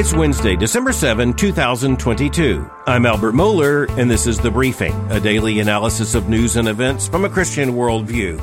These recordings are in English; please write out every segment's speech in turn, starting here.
It's Wednesday, December 7, 2022. I'm Albert Mohler, and this is The Briefing, a daily analysis of news and events from a Christian worldview.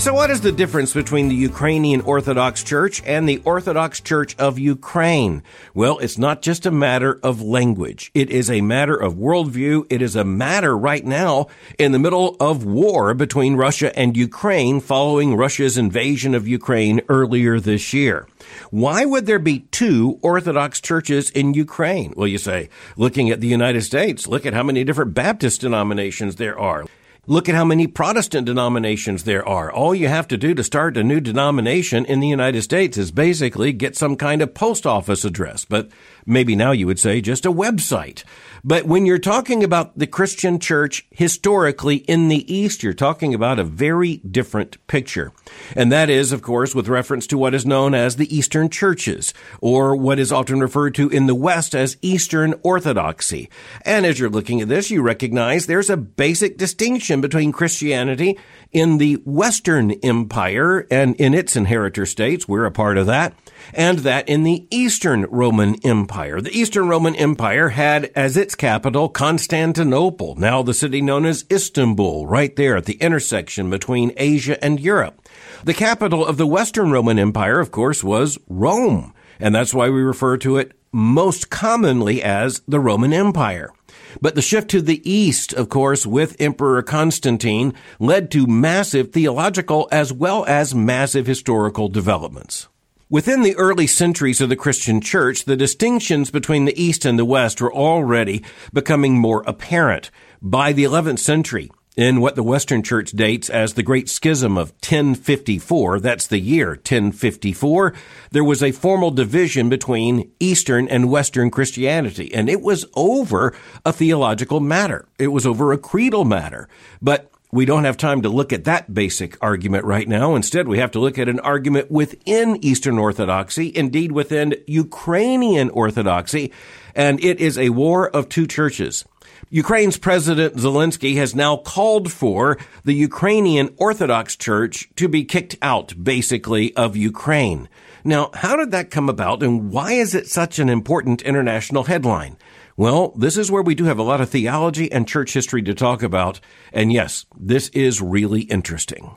So, what is the difference between the Ukrainian Orthodox Church and the Orthodox Church of Ukraine? Well, it's not just a matter of language. It is a matter of worldview. It is a matter right now in the middle of war between Russia and Ukraine following Russia's invasion of Ukraine earlier this year. Why would there be two Orthodox churches in Ukraine? Well, you say, looking at the United States, look at how many different Baptist denominations there are. Look at how many Protestant denominations there are. All you have to do to start a new denomination in the United States is basically get some kind of post office address. But maybe now you would say just a website. But when you're talking about the Christian church historically in the East, you're talking about a very different picture. And that is, of course, with reference to what is known as the Eastern churches, or what is often referred to in the West as Eastern Orthodoxy. And as you're looking at this, you recognize there's a basic distinction between Christianity in the Western Empire and in its inheritor states, we're a part of that, and that in the Eastern Roman Empire. The Eastern Roman Empire had as its capital Constantinople, now the city known as Istanbul, right there at the intersection between Asia and Europe. The capital of the Western Roman Empire, of course, was Rome, and that's why we refer to it most commonly as the Roman Empire. But the shift to the east, of course, with Emperor Constantine led to massive theological as well as massive historical developments. Within the early centuries of the Christian church, the distinctions between the East and the West were already becoming more apparent. By the 11th century, in what the Western Church dates as the Great Schism of 1054, that's the year 1054, there was a formal division between Eastern and Western Christianity, and it was over a theological matter. It was over a creedal matter. But we don't have time to look at that basic argument right now. Instead, we have to look at an argument within Eastern Orthodoxy, indeed within Ukrainian Orthodoxy, and it is a war of two churches. Ukraine's President Zelensky has now called for the Ukrainian Orthodox Church to be kicked out, basically, of Ukraine. Now, how did that come about and why is it such an important international headline? Well, this is where we do have a lot of theology and church history to talk about. And yes, this is really interesting.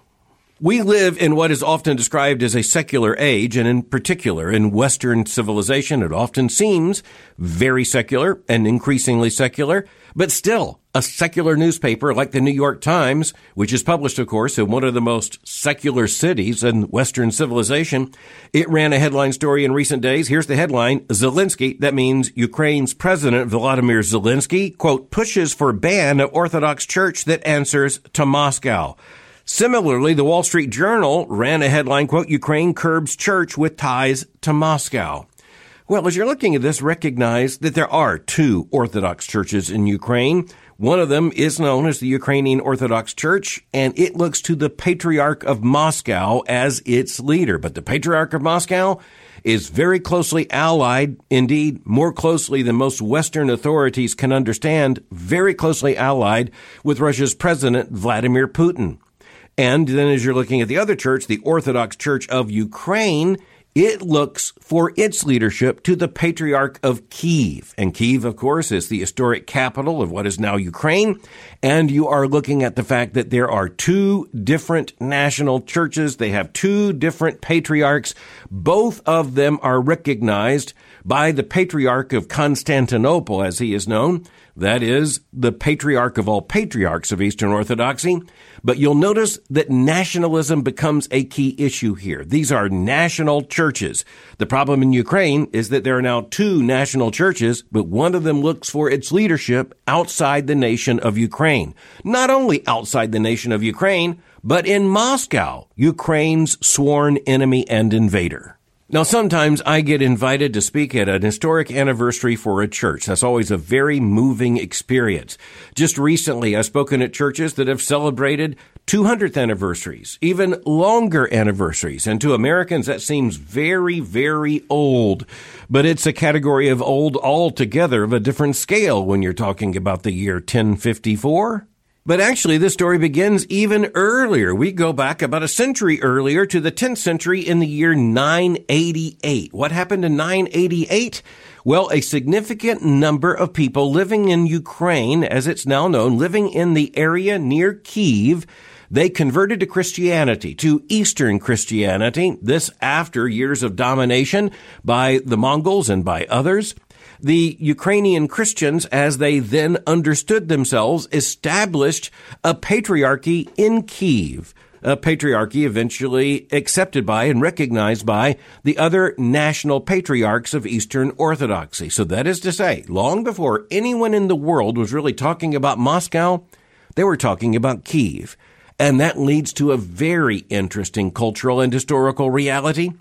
We live in what is often described as a secular age, and in particular in Western civilization, it often seems very secular and increasingly secular. But still, a secular newspaper like the New York Times, which is published, of course, in one of the most secular cities in Western civilization, it ran a headline story in recent days. Here's the headline. Zelensky, that means Ukraine's President Volodymyr Zelensky, quote, pushes for ban of Orthodox Church that answers to Moscow. Similarly, the Wall Street Journal ran a headline, quote, Ukraine curbs church with ties to Moscow. Well, as you're looking at this, recognize that there are two Orthodox churches in Ukraine. One of them is known as the Ukrainian Orthodox Church, and it looks to the Patriarch of Moscow as its leader. But the Patriarch of Moscow is very closely allied, indeed, more closely than most Western authorities can understand, very closely allied with Russia's President Vladimir Putin. And then as you're looking at the other church, the Orthodox Church of Ukraine, it looks for its leadership to the Patriarch of Kiev. And Kiev, of course, is the historic capital of what is now Ukraine. And you are looking at the fact that there are two different national churches. They have two different patriarchs. Both of them are recognized by the Patriarch of Constantinople, as he is known. That is the patriarch of all patriarchs of Eastern Orthodoxy. But you'll notice that nationalism becomes a key issue here. These are national churches. The problem in Ukraine is that there are now two national churches, but one of them looks for its leadership outside the nation of Ukraine. Not only outside the nation of Ukraine, but in Moscow, Ukraine's sworn enemy and invader. Now, sometimes I get invited to speak at an historic anniversary for a church. That's always a very moving experience. Just recently, I've spoken at churches that have celebrated 200th anniversaries, even longer anniversaries. And to Americans, that seems very, very old. But it's a category of old altogether of a different scale when you're talking about the year 1054. But actually, this story begins even earlier. We go back about a century earlier to the 10th century in the year 988. What happened in 988? Well, a significant number of people living in Ukraine, as it's now known, living in the area near Kiev, they converted to Christianity, to Eastern Christianity, this after years of domination by the Mongols and by others. The Ukrainian Christians, as they then understood themselves, established a patriarchy in Kiev a patriarchy eventually accepted by and recognized by the other national patriarchs of Eastern Orthodoxy. So that is to say, long before anyone in the world was really talking about Moscow, they were talking about Kiev. And that leads to a very interesting cultural and historical reality.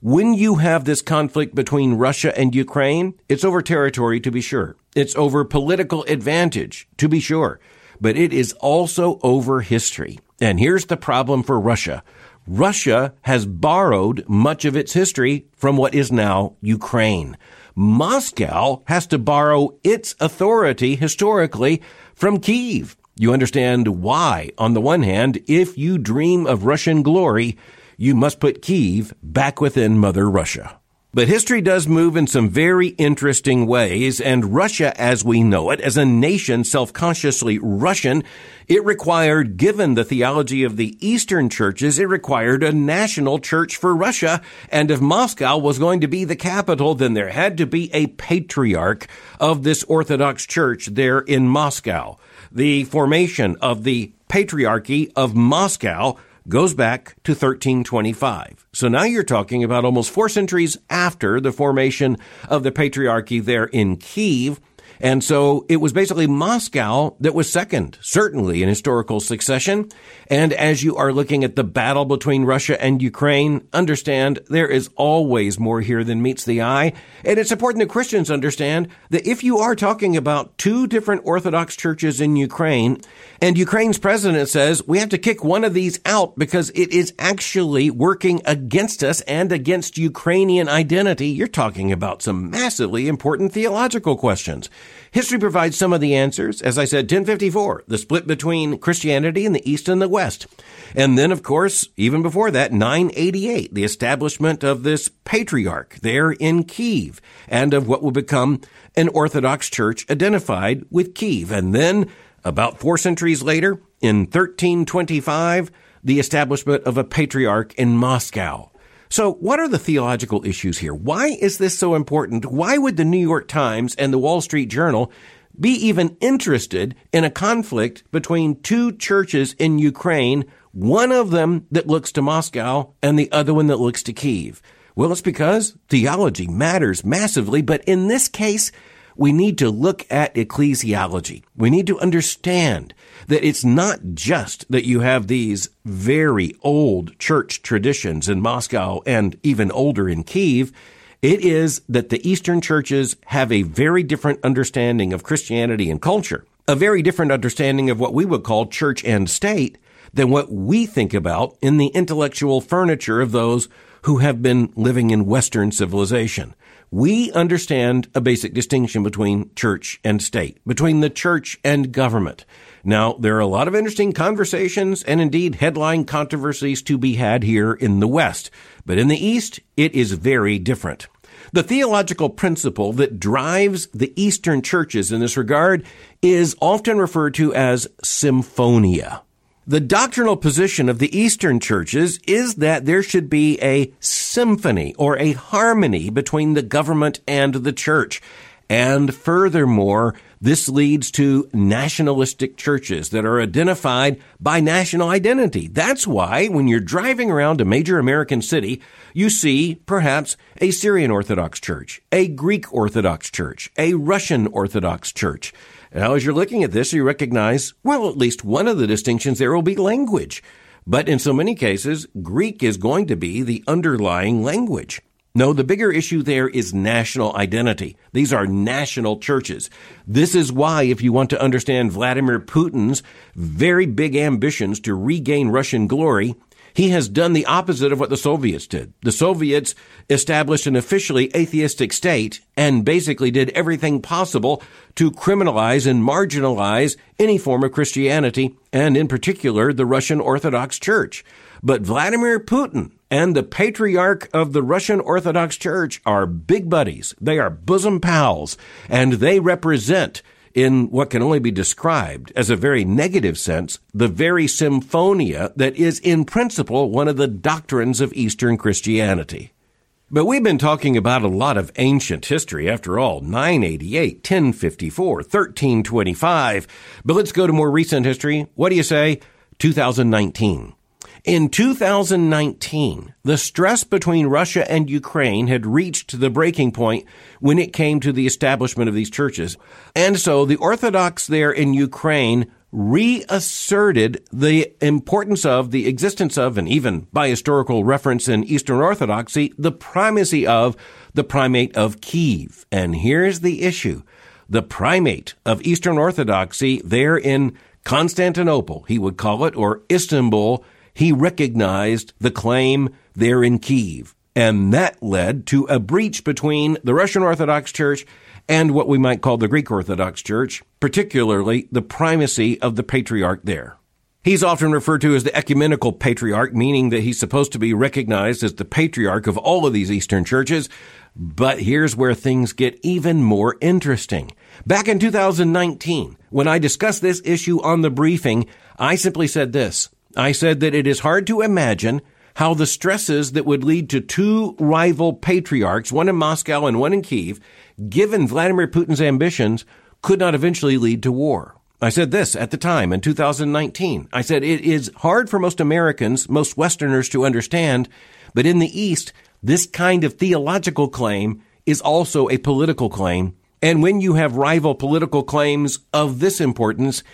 When you have this conflict between Russia and Ukraine, it's over territory to be sure. It's over political advantage to be sure. But it is also over history. And here's the problem for Russia. Russia has borrowed much of its history from what is now Ukraine. Moscow has to borrow its authority historically from Kiev. You understand why, on the one hand, if you dream of Russian glory, you must put Kiev back within Mother Russia. But history does move in some very interesting ways, and Russia as we know it, as a nation self-consciously Russian, it required, given the theology of the Eastern churches, it required a national church for Russia, and if Moscow was going to be the capital, then there had to be a patriarch of this Orthodox church there in Moscow the formation of the Patriarchy of Moscow goes back to 1325. So now you're talking about almost four centuries after the formation of the Patriarchy there in Kiev. And so it was basically Moscow that was second, certainly in historical succession. And as you are looking at the battle between Russia and Ukraine, understand there is always more here than meets the eye. And it's important that Christians understand that if you are talking about two different Orthodox churches in Ukraine, and Ukraine's president says we have to kick one of these out because it is actually working against us and against Ukrainian identity, you're talking about some massively important theological questions. History provides some of the answers. As I said, 1054, the split between Christianity in the East and the West. And then, of course, even before that, 988, the establishment of this patriarch there in Kiev and of what will become an Orthodox church identified with Kiev. And then, about four centuries later, in 1325, the establishment of a patriarch in Moscow. So, what are the theological issues here? Why is this so important? Why would the New York Times and the Wall Street Journal be even interested in a conflict between two churches in Ukraine, one of them that looks to Moscow and the other one that looks to Kiev? Well, it's because theology matters massively, but in this case, we need to look at ecclesiology. We need to understand that it's not just that you have these very old church traditions in Moscow and even older in Kiev. It is that the Eastern churches have a very different understanding of Christianity and culture, a very different understanding of what we would call church and state than what we think about in the intellectual furniture of those who have been living in Western civilization we understand a basic distinction between church and state, between the church and government. Now, there are a lot of interesting conversations and indeed headline controversies to be had here in the West, but in the East, it is very different. The theological principle that drives the Eastern churches in this regard is often referred to as symphonia. The doctrinal position of the Eastern churches is that there should be a symphony or a harmony between the government and the church. And furthermore, this leads to nationalistic churches that are identified by national identity. That's why when you're driving around a major American city, you see perhaps a Syrian Orthodox church, a Greek Orthodox church, a Russian Orthodox church. Now, as you're looking at this, you recognize, well, at least one of the distinctions there will be language. But in so many cases, Greek is going to be the underlying language. No, the bigger issue there is national identity. These are national churches. This is why, if you want to understand Vladimir Putin's very big ambitions to regain Russian glory, He has done the opposite of what the Soviets did. The Soviets established an officially atheistic state and basically did everything possible to criminalize and marginalize any form of Christianity, and in particular, the Russian Orthodox Church. But Vladimir Putin and the patriarch of the Russian Orthodox Church are big buddies. They are bosom pals, and they represent in what can only be described as a very negative sense, the very symphonia that is in principle one of the doctrines of Eastern Christianity. But we've been talking about a lot of ancient history after all 988, 1054, 1325. But let's go to more recent history. What do you say? 2019. In 2019, the stress between Russia and Ukraine had reached the breaking point when it came to the establishment of these churches. And so the Orthodox there in Ukraine reasserted the importance of, the existence of, and even by historical reference in Eastern Orthodoxy, the primacy of the primate of Kiev. And here's the issue. The primate of Eastern Orthodoxy there in Constantinople, he would call it, or Istanbul, he recognized the claim there in Kiev. And that led to a breach between the Russian Orthodox Church and what we might call the Greek Orthodox Church, particularly the primacy of the patriarch there. He's often referred to as the ecumenical patriarch, meaning that he's supposed to be recognized as the patriarch of all of these Eastern churches. But here's where things get even more interesting. Back in 2019, when I discussed this issue on the briefing, I simply said this. I said that it is hard to imagine how the stresses that would lead to two rival patriarchs, one in Moscow and one in Kiev, given Vladimir Putin's ambitions, could not eventually lead to war. I said this at the time in 2019. I said it is hard for most Americans, most Westerners to understand, but in the East, this kind of theological claim is also a political claim. And when you have rival political claims of this importance,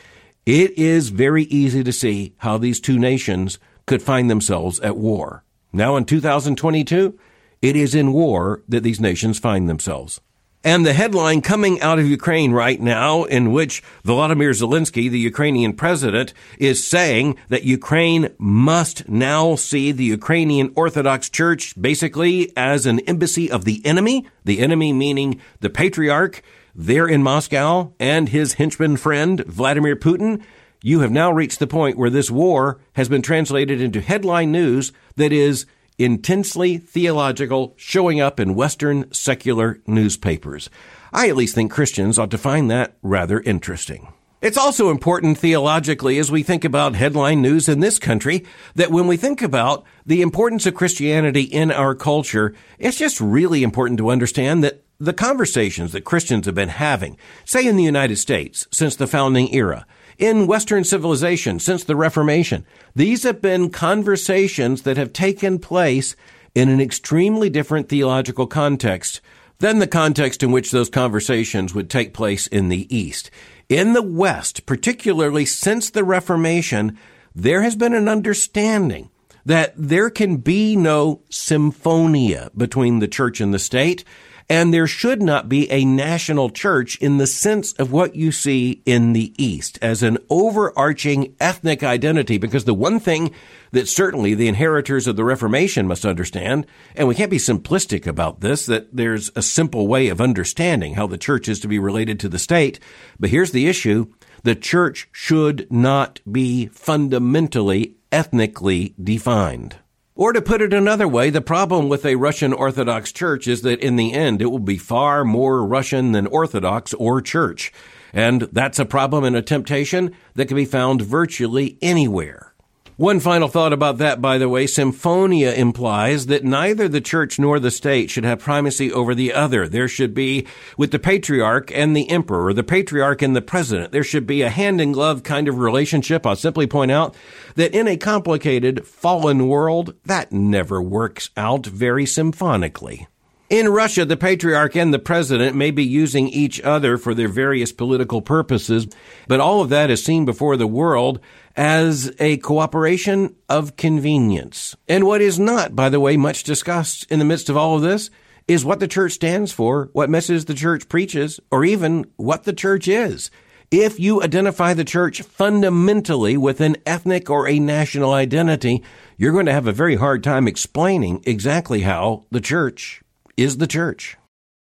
it is very easy to see how these two nations could find themselves at war. Now in 2022, it is in war that these nations find themselves. And the headline coming out of Ukraine right now, in which Volodymyr Zelensky, the Ukrainian president, is saying that Ukraine must now see the Ukrainian Orthodox Church basically as an embassy of the enemy, the enemy meaning the patriarch, there in Moscow and his henchman friend, Vladimir Putin, you have now reached the point where this war has been translated into headline news that is intensely theological, showing up in Western secular newspapers. I at least think Christians ought to find that rather interesting. It's also important theologically as we think about headline news in this country that when we think about the importance of Christianity in our culture, it's just really important to understand that the conversations that Christians have been having, say in the United States since the founding era, in Western civilization since the Reformation, these have been conversations that have taken place in an extremely different theological context than the context in which those conversations would take place in the East. In the West, particularly since the Reformation, there has been an understanding that there can be no symphonia between the church and the state, and there should not be a national church in the sense of what you see in the East as an overarching ethnic identity, because the one thing that certainly the inheritors of the Reformation must understand, and we can't be simplistic about this, that there's a simple way of understanding how the church is to be related to the state. But here's the issue. The church should not be fundamentally ethnically defined. Or to put it another way, the problem with a Russian Orthodox church is that in the end it will be far more Russian than Orthodox or church. And that's a problem and a temptation that can be found virtually anywhere. One final thought about that, by the way. Symphonia implies that neither the church nor the state should have primacy over the other. There should be, with the patriarch and the emperor, the patriarch and the president, there should be a hand in glove kind of relationship. I'll simply point out that in a complicated, fallen world, that never works out very symphonically. In Russia, the patriarch and the president may be using each other for their various political purposes, but all of that is seen before the world as a cooperation of convenience. And what is not, by the way, much discussed in the midst of all of this is what the church stands for, what message the church preaches, or even what the church is. if you identify the church fundamentally with an ethnic or a national identity, you're going to have a very hard time explaining exactly how the church is the church.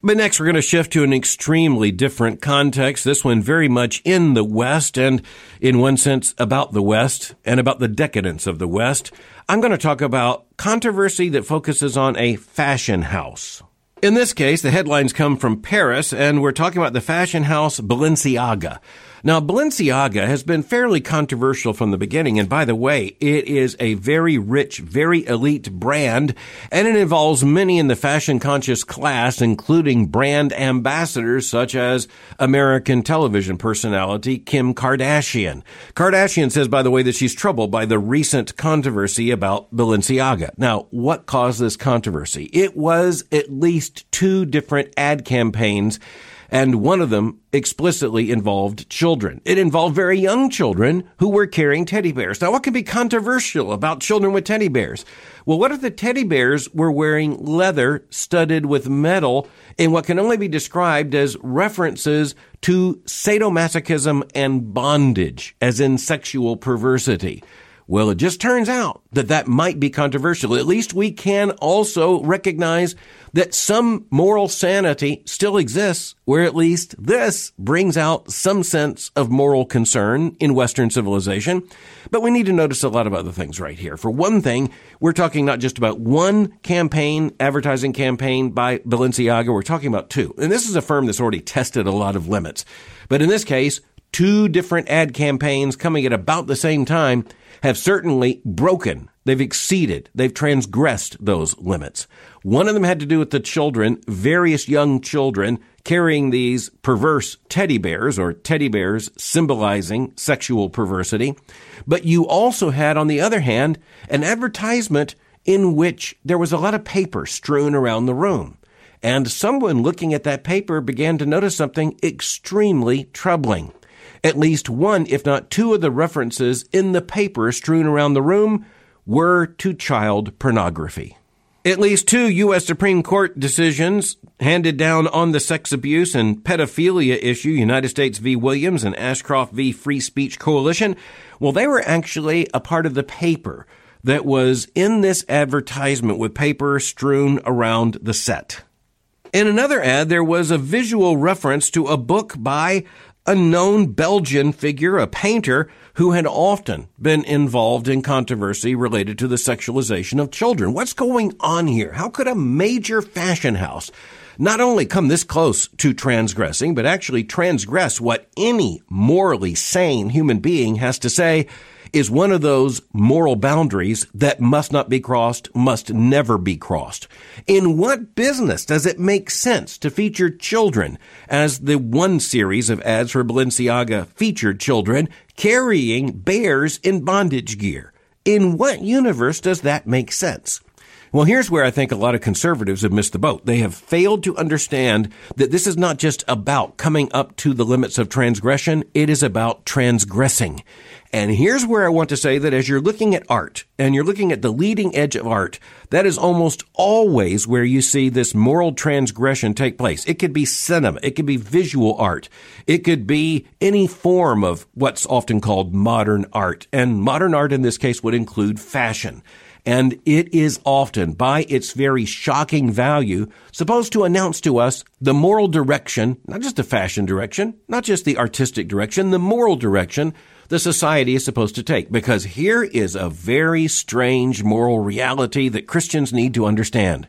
But next, we're going to shift to an extremely different context. This one very much in the West and in one sense about the West and about the decadence of the West. I'm going to talk about controversy that focuses on a fashion house. In this case, the headlines come from Paris and we're talking about the fashion house Balenciaga. Now, Balenciaga has been fairly controversial from the beginning. And by the way, it is a very rich, very elite brand, and it involves many in the fashion conscious class, including brand ambassadors such as American television personality Kim Kardashian. Kardashian says, by the way, that she's troubled by the recent controversy about Balenciaga. Now, what caused this controversy? It was at least two different ad campaigns and one of them explicitly involved children. It involved very young children who were carrying teddy bears. Now, what can be controversial about children with teddy bears? Well, what if the teddy bears were wearing leather studded with metal in what can only be described as references to sadomasochism and bondage, as in sexual perversity? Well, it just turns out that that might be controversial. At least we can also recognize that some moral sanity still exists, where at least this brings out some sense of moral concern in Western civilization. But we need to notice a lot of other things right here. For one thing, we're talking not just about one campaign, advertising campaign by Balenciaga, we're talking about two. And this is a firm that's already tested a lot of limits. But in this case, two different ad campaigns coming at about the same time have certainly broken, they've exceeded, they've transgressed those limits. One of them had to do with the children, various young children carrying these perverse teddy bears or teddy bears symbolizing sexual perversity. But you also had, on the other hand, an advertisement in which there was a lot of paper strewn around the room. And someone looking at that paper began to notice something extremely troubling. At least one, if not two of the references in the paper strewn around the room were to child pornography. At least two U.S. Supreme Court decisions handed down on the sex abuse and pedophilia issue, United States v. Williams and Ashcroft v. Free Speech Coalition, well, they were actually a part of the paper that was in this advertisement with paper strewn around the set. In another ad, there was a visual reference to a book by a known Belgian figure, a painter who had often been involved in controversy related to the sexualization of children. What's going on here? How could a major fashion house not only come this close to transgressing, but actually transgress what any morally sane human being has to say is one of those moral boundaries that must not be crossed, must never be crossed. In what business does it make sense to feature children as the one series of ads for Balenciaga featured children carrying bears in bondage gear? In what universe does that make sense? Well, here's where I think a lot of conservatives have missed the boat. They have failed to understand that this is not just about coming up to the limits of transgression. It is about transgressing. And here's where I want to say that as you're looking at art and you're looking at the leading edge of art, that is almost always where you see this moral transgression take place. It could be cinema. It could be visual art. It could be any form of what's often called modern art. And modern art in this case would include fashion. And it is often, by its very shocking value, supposed to announce to us the moral direction, not just the fashion direction, not just the artistic direction, the moral direction the society is supposed to take. Because here is a very strange moral reality that Christians need to understand.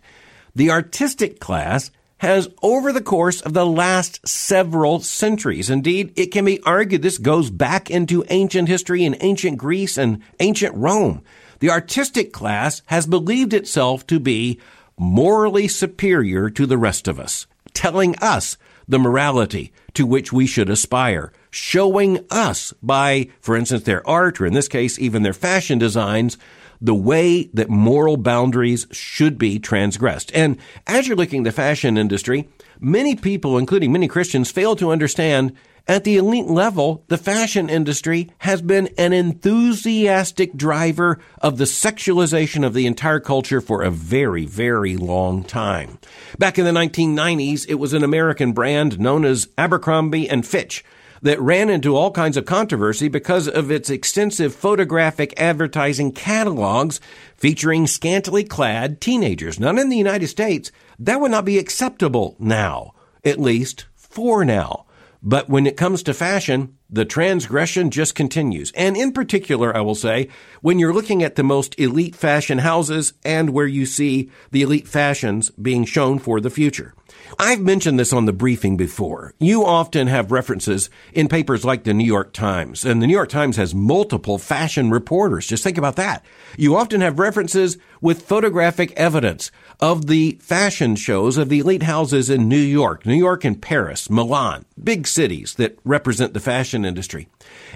The artistic class has over the course of the last several centuries. Indeed, it can be argued this goes back into ancient history in ancient Greece and ancient Rome the artistic class has believed itself to be morally superior to the rest of us, telling us the morality to which we should aspire, showing us by, for instance, their art, or in this case, even their fashion designs, the way that moral boundaries should be transgressed. And as you're looking at the fashion industry, many people, including many Christians, fail to understand at the elite level, the fashion industry has been an enthusiastic driver of the sexualization of the entire culture for a very, very long time. Back in the 1990s, it was an American brand known as Abercrombie and Fitch that ran into all kinds of controversy because of its extensive photographic advertising catalogs featuring scantily clad teenagers. None in the United States. That would not be acceptable now, at least for now. But when it comes to fashion, the transgression just continues. And in particular, I will say, when you're looking at the most elite fashion houses and where you see the elite fashions being shown for the future. I've mentioned this on the briefing before. You often have references in papers like the New York Times, and the New York Times has multiple fashion reporters. Just think about that. You often have references with photographic evidence of the fashion shows of the elite houses in New York, New York and Paris, Milan, big cities that represent the fashion industry.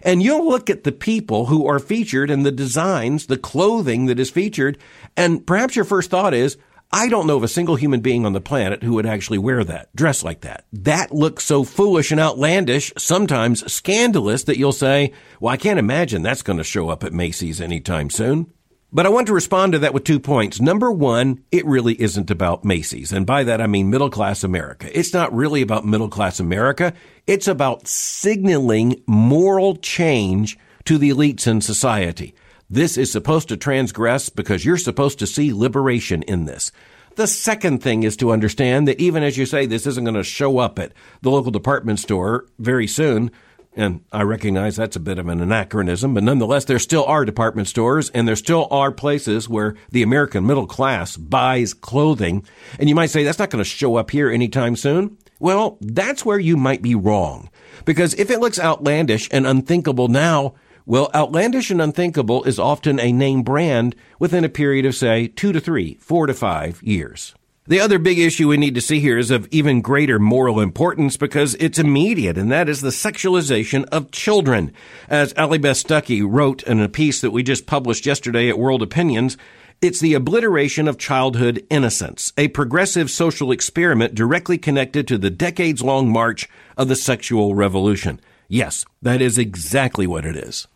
And you'll look at the people who are featured and the designs, the clothing that is featured, and perhaps your first thought is, I don't know of a single human being on the planet who would actually wear that, dress like that. That looks so foolish and outlandish, sometimes scandalous, that you'll say, well, I can't imagine that's going to show up at Macy's anytime soon. But I want to respond to that with two points. Number one, it really isn't about Macy's. And by that, I mean middle class America. It's not really about middle class America. It's about signaling moral change to the elites in society. This is supposed to transgress because you're supposed to see liberation in this. The second thing is to understand that even as you say this isn't going to show up at the local department store very soon, and I recognize that's a bit of an anachronism, but nonetheless, there still are department stores and there still are places where the American middle class buys clothing. And you might say that's not going to show up here anytime soon. Well, that's where you might be wrong. Because if it looks outlandish and unthinkable now, well, outlandish and unthinkable is often a name brand within a period of, say, two to three, four to five years. The other big issue we need to see here is of even greater moral importance because it's immediate, and that is the sexualization of children. As Allie Beth Stuckey wrote in a piece that we just published yesterday at World Opinions, it's the obliteration of childhood innocence, a progressive social experiment directly connected to the decades long march of the sexual revolution. Yes, that is exactly what it is.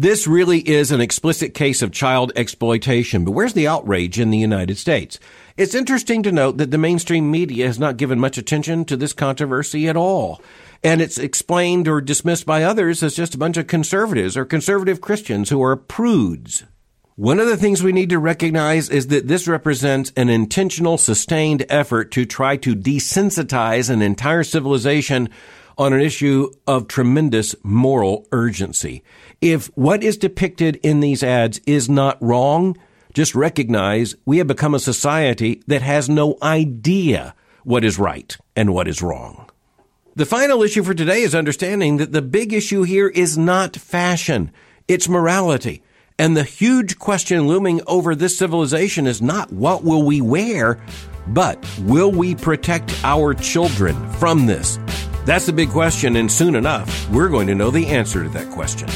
This really is an explicit case of child exploitation, but where's the outrage in the United States? It's interesting to note that the mainstream media has not given much attention to this controversy at all. And it's explained or dismissed by others as just a bunch of conservatives or conservative Christians who are prudes. One of the things we need to recognize is that this represents an intentional, sustained effort to try to desensitize an entire civilization on an issue of tremendous moral urgency. If what is depicted in these ads is not wrong, just recognize we have become a society that has no idea what is right and what is wrong. The final issue for today is understanding that the big issue here is not fashion, it's morality. And the huge question looming over this civilization is not what will we wear, but will we protect our children from this? That's the big question, and soon enough, we're going to know the answer to that question.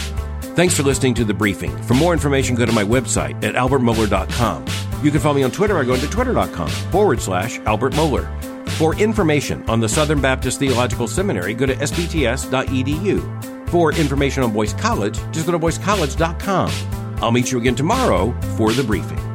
Thanks for listening to the briefing. For more information, go to my website at albertmohler.com. You can follow me on Twitter by going to twitter.com forward slash Albert Mohler. For information on the Southern Baptist Theological Seminary, go to sbts.edu. For information on Boyce College, just go to boycecollege.com. I'll meet you again tomorrow for the briefing.